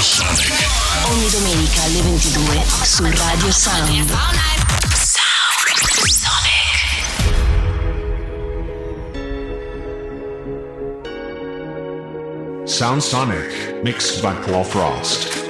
Ogni domenica alle 22 su Radio Sound. Sonic. Sound Sonic, mixed by Paul Frost.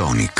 Sound Sonic,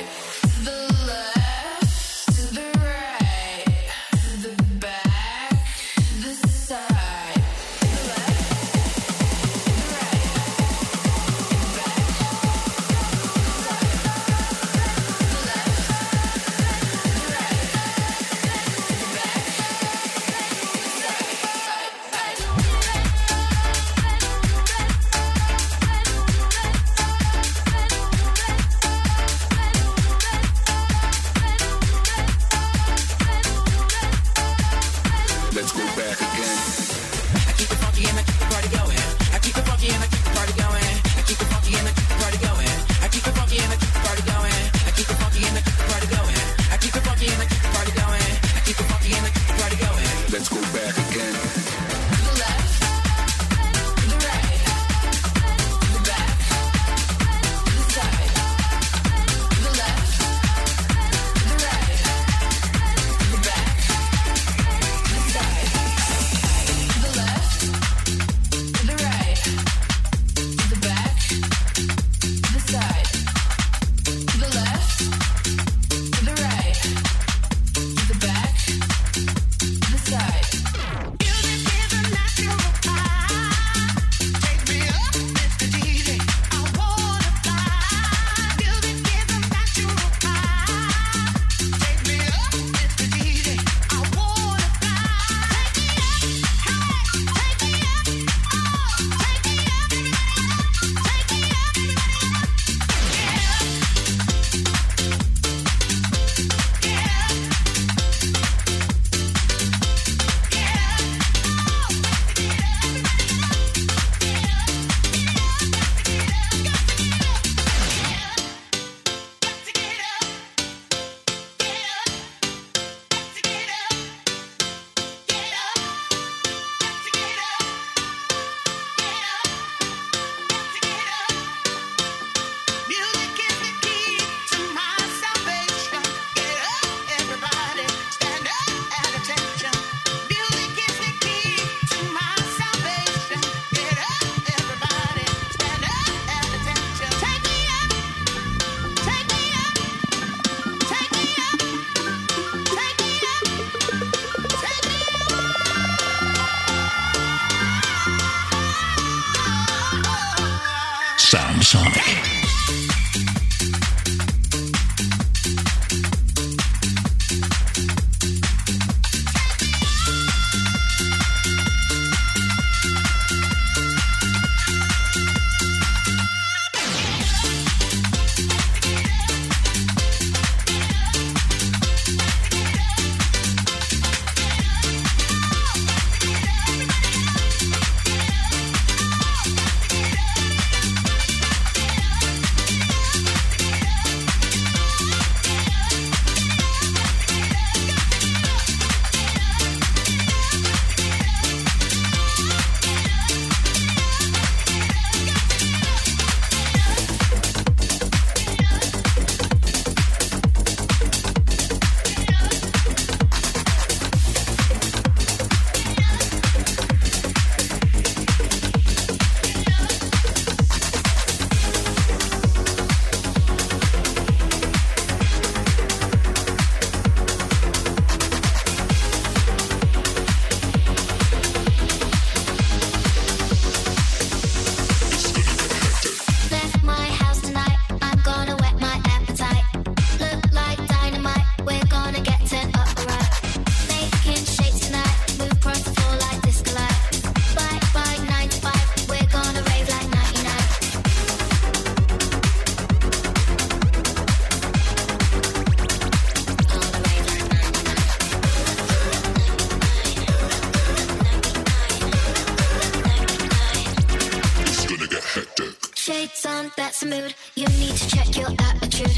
Your attitude.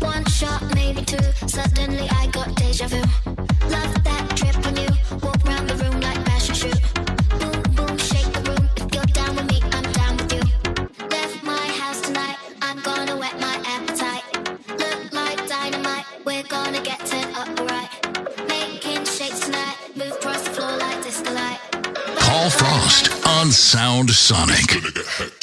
One shot, maybe two. Suddenly I got deja vu. Love that drip on you. Walk round the room like fashion shoot. Boom, boom, shake the room. If you're down with me, I'm down with you. Left my house tonight. I'm gonna whet my appetite. Look like dynamite. We're gonna get turned up right. Making shakes tonight. Move across the floor like disco light. Paul Frost on Sound Sonic.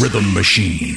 Rhythm Machine.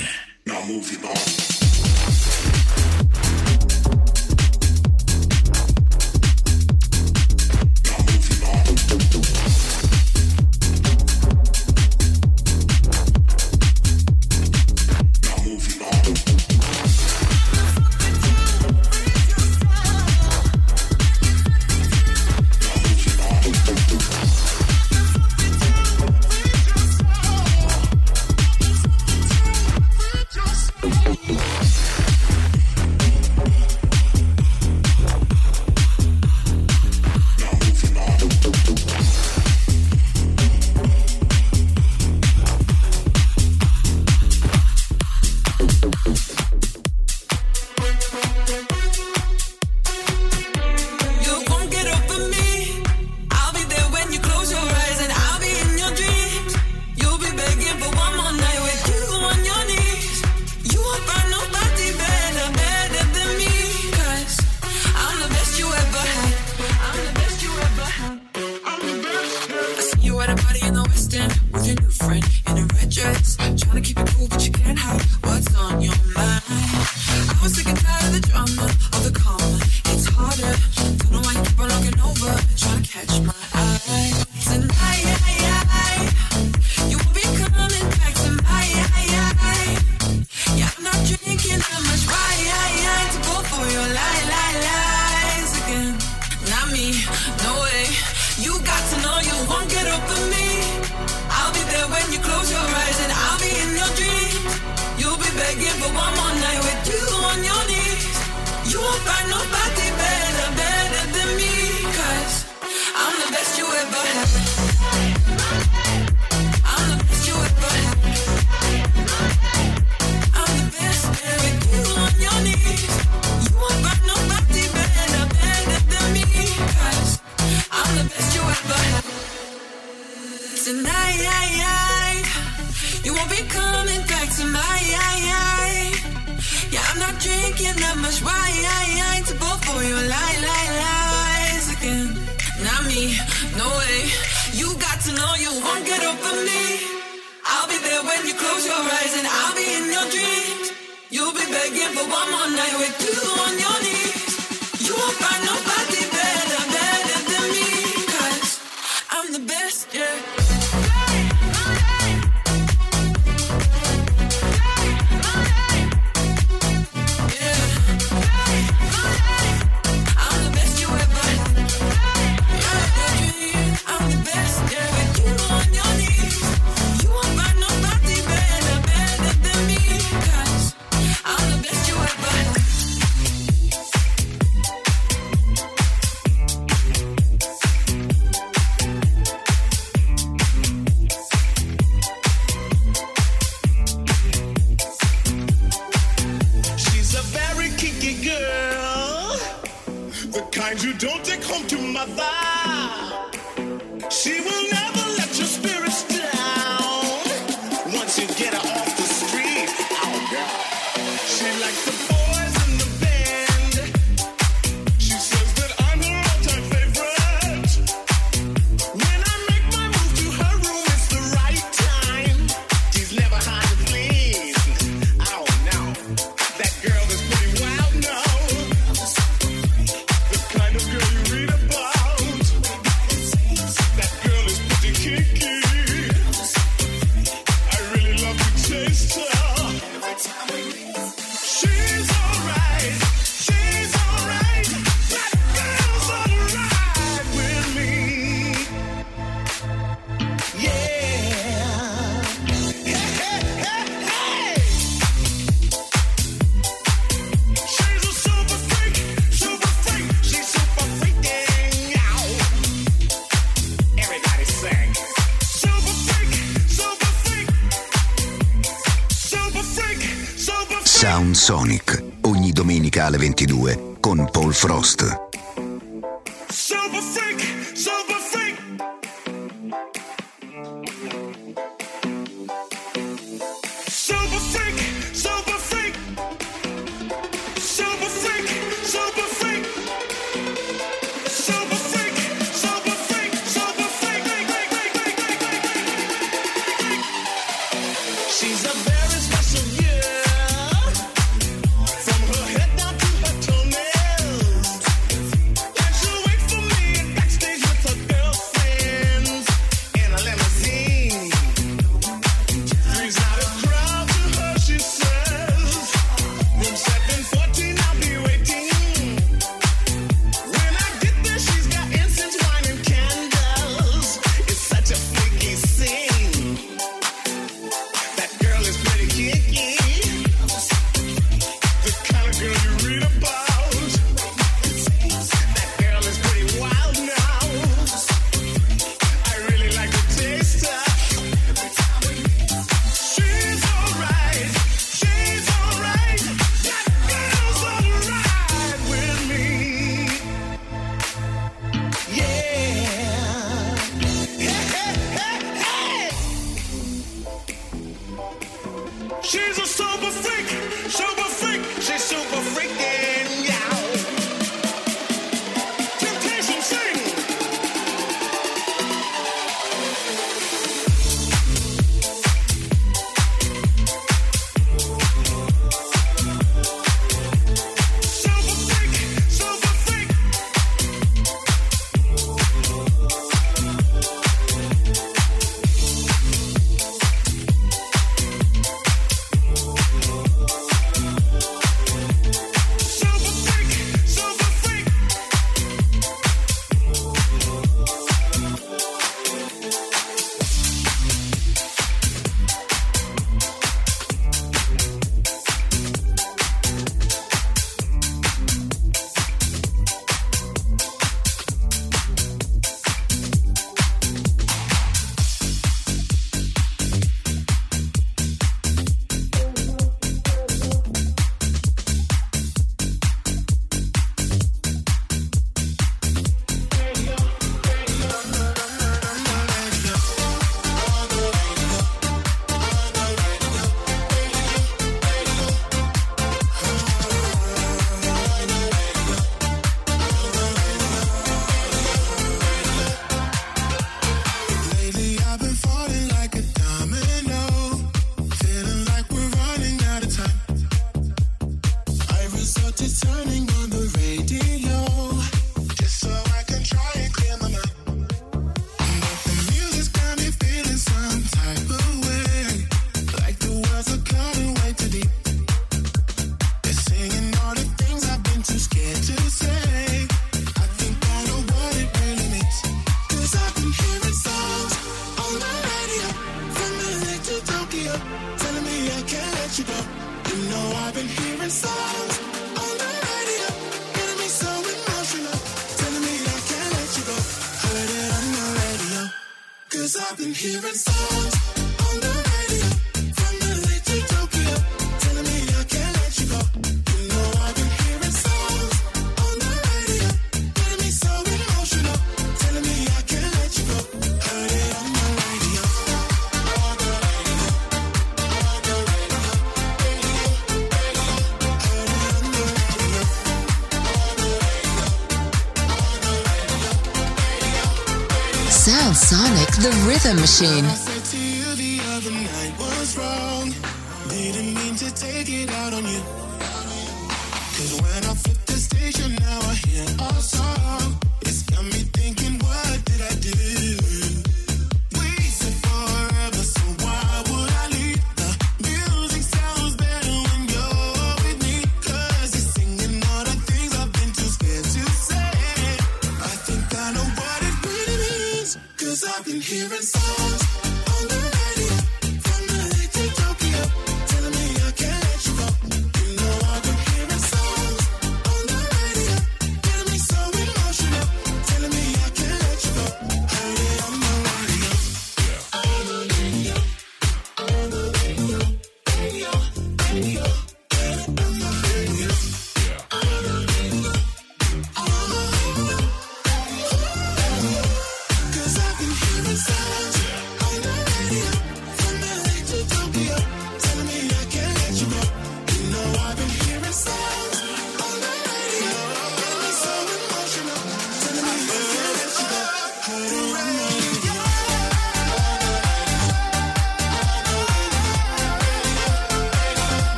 The rhythm machine.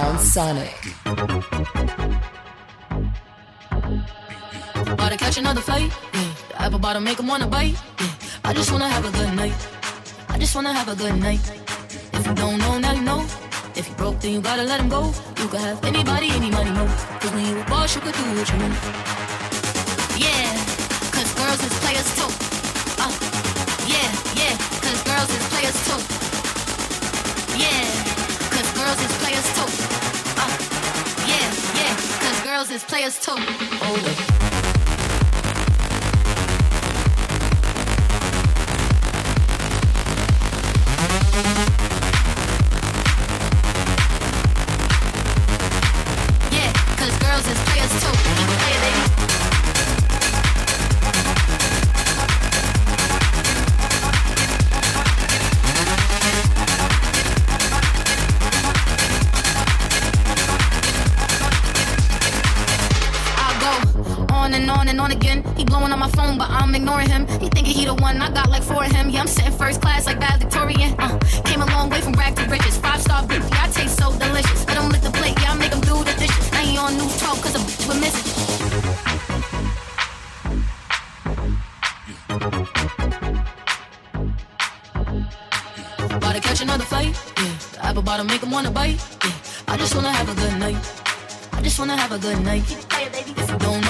Sound Sonic. About to catch another flight. Yeah. The apple bottom make wanna bite. Yeah. I just wanna have a good night. I just wanna have a good night. If you don't know, now you know. If you broke, then you gotta let him go. You could have anybody, any money, no. Cause when you a boss, you could do what you want. Yeah, cause girls is players too. Girls is players too. Yeah, cause girls is players too. Keep playing, baby. Ignoring him. He thinking he the one, I got like four of him. Yeah, I'm sitting first class like valedictorian. Uh, came a long way from rag to riches. Five star bitch, yeah, I taste so delicious. Let him lick the plate, yeah, I make him do the dishes. Now he on news 12 cause a bitch would miss it. About to catch another fight, yeah. The apple bottom make him wanna bite, yeah. I just wanna have a good night. I just wanna have a good night. If you don't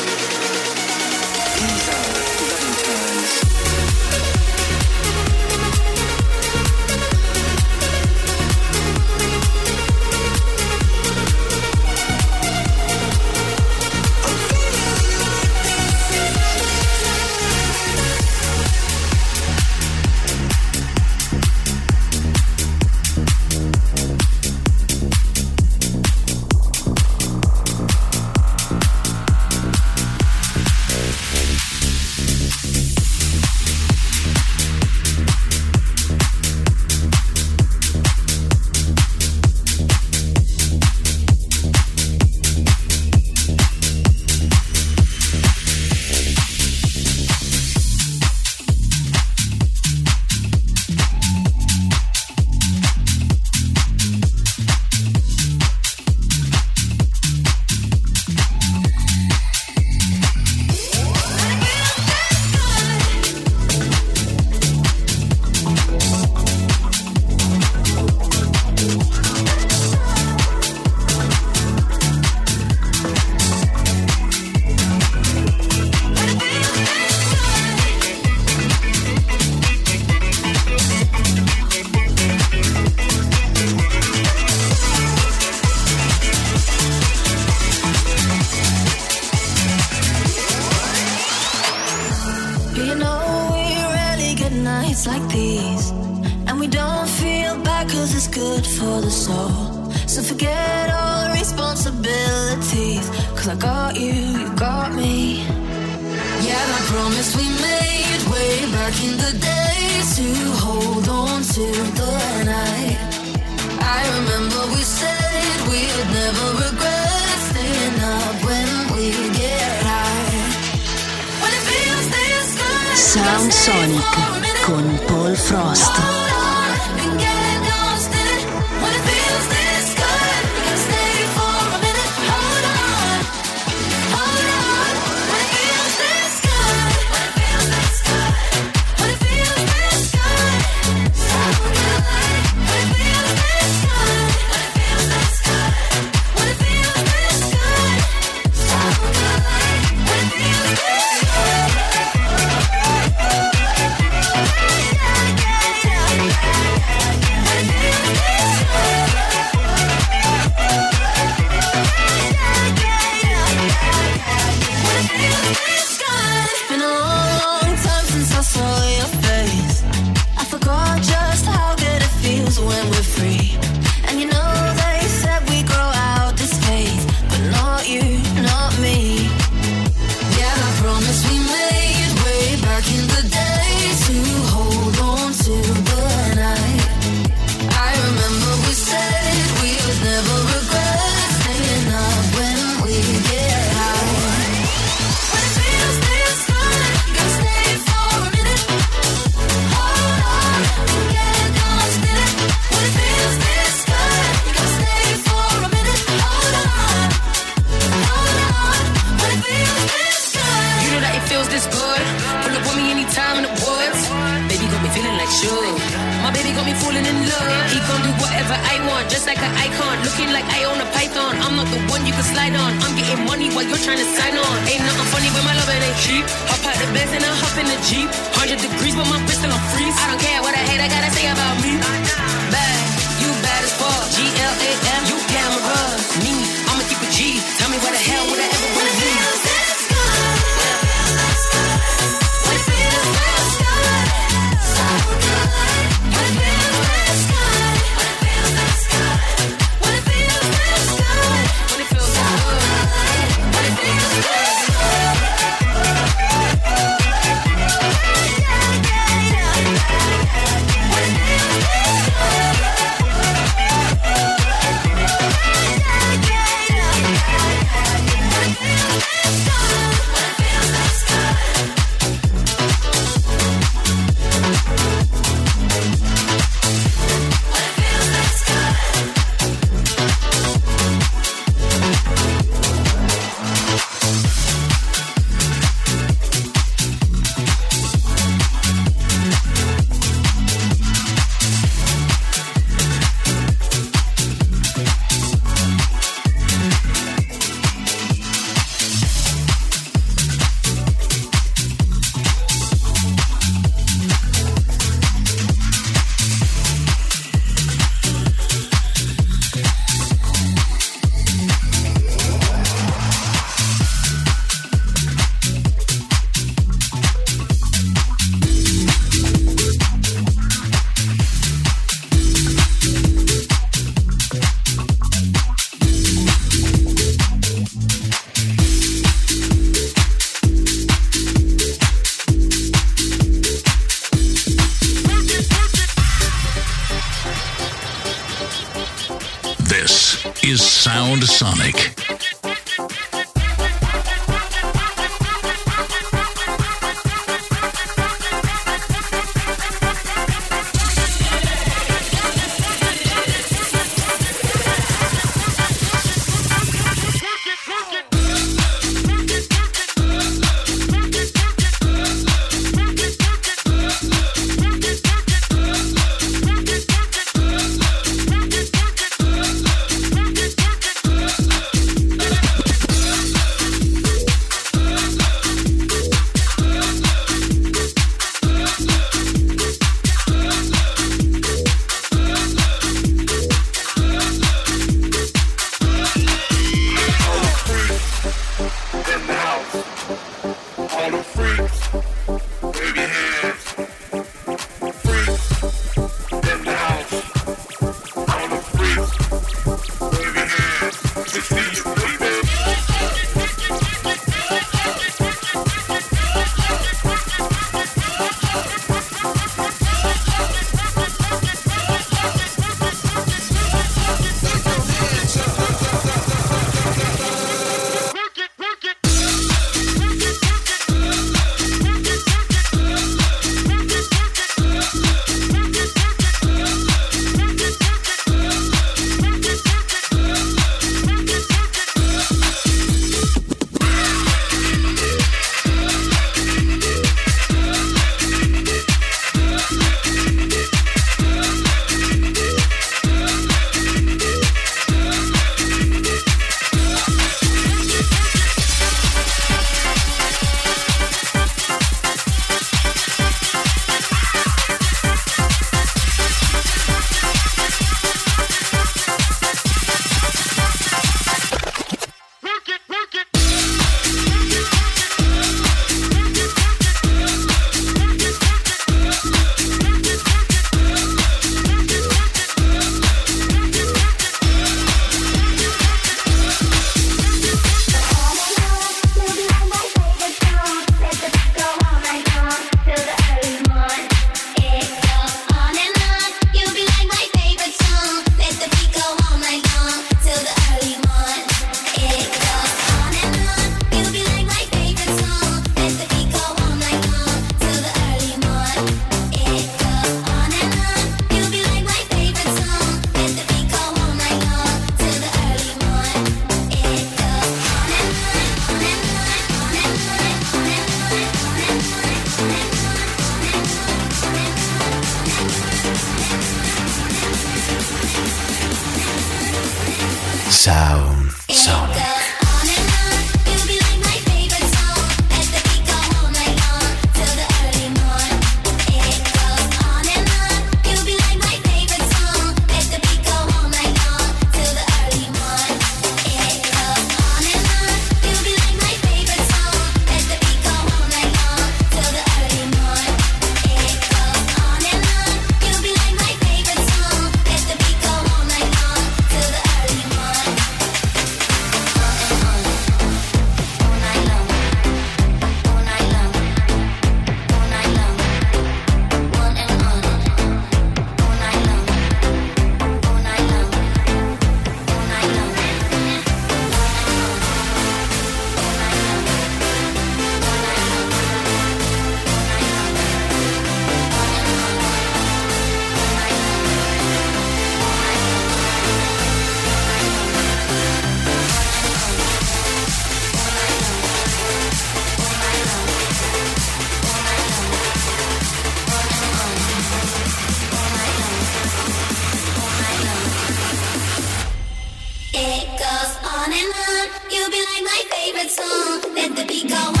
be going.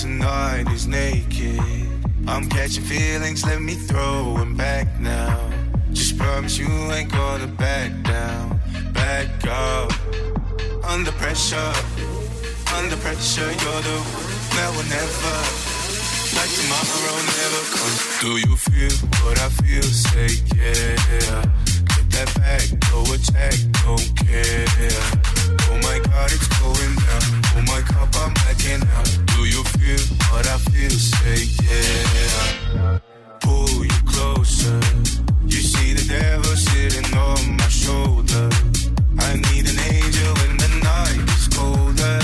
tonight is naked. I'm catching feelings, let me throw them back now. Just promise you ain't gonna back down, back up. Under pressure, under pressure, you're the one that will never. Like tomorrow never comes. Do you feel what I feel? Say yeah. Get that back, go attack, don't care. Oh my god, it's going down. Oh my cup, I'm backing out. Do you feel what I feel? Say yeah. Pull you closer. You see the devil sitting on my shoulder. I need an angel when the night is colder.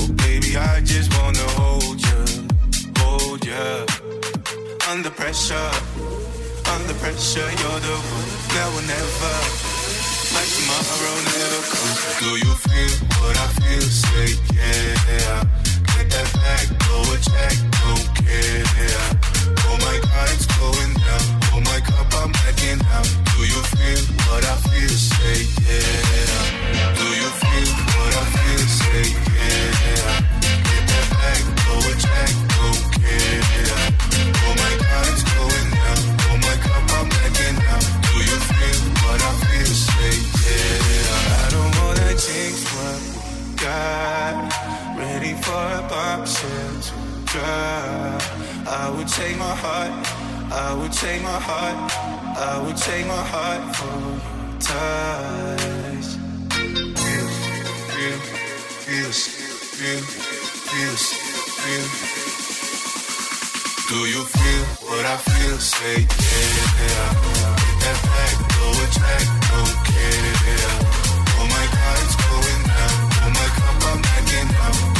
Oh baby, I just wanna hold you, hold you. Under pressure, under pressure, you're the one. that will never like tomorrow never comes. Do you feel what I feel? Say yeah. Get that back, blow a check, don't care. Oh my God, it's going down. Oh my cup, I'm backing out. Do you feel what I feel? Say yeah. Do you feel what I feel? Say yeah. Get that back, blow a check, don't care. takes what we got. Ready for a bombshell to drop. I would take my heart. I would take my heart. I would take my heart for your touch. Real, real, feels, real, feels, real. Do you feel what I feel? Say yeah, yeah. Get that back, go attack, don't care.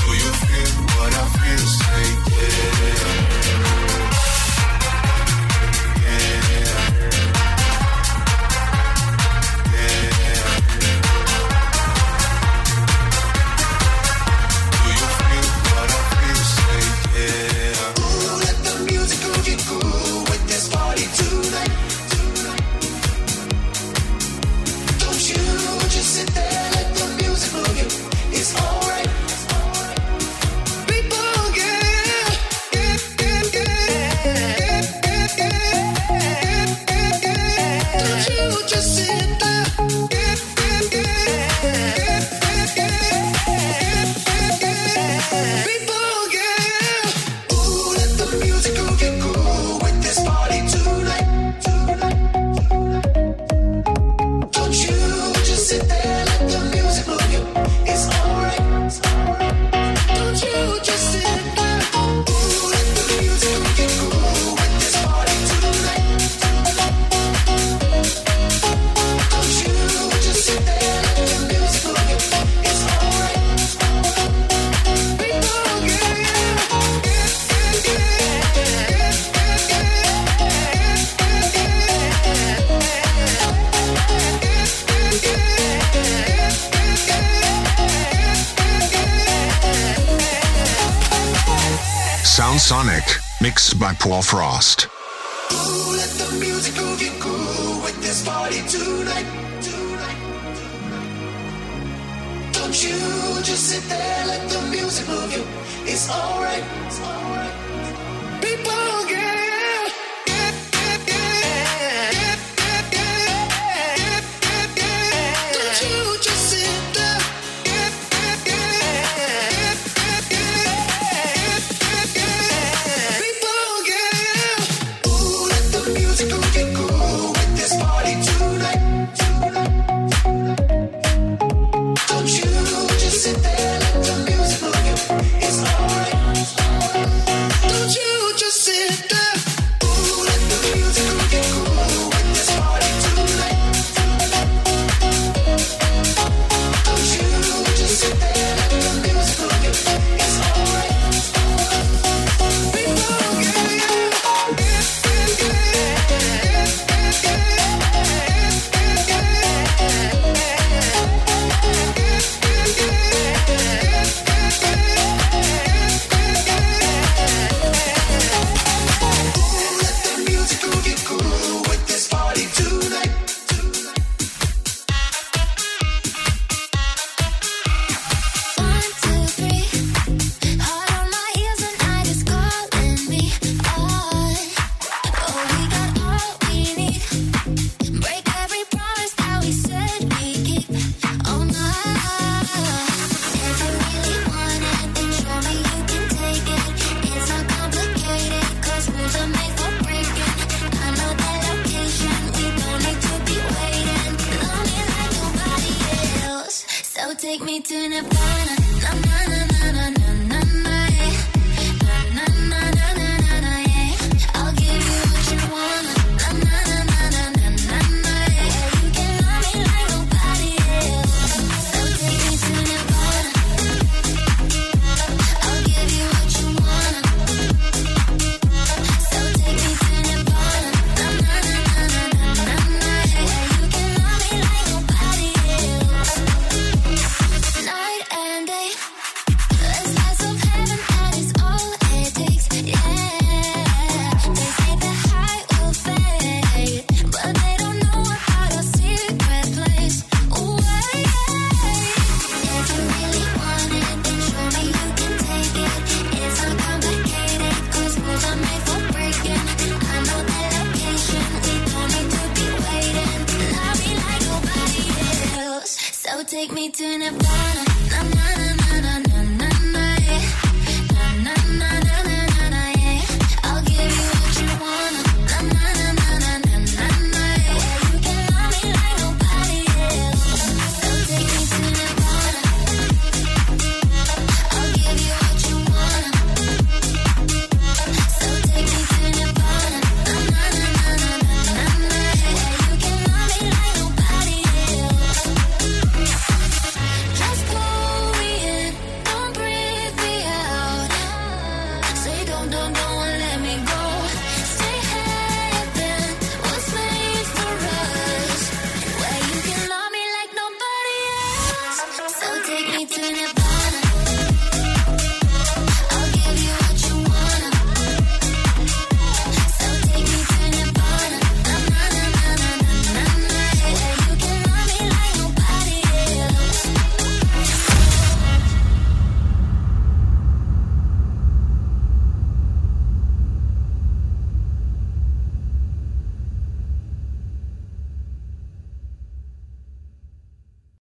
Do you feel what I feel? Say yeah.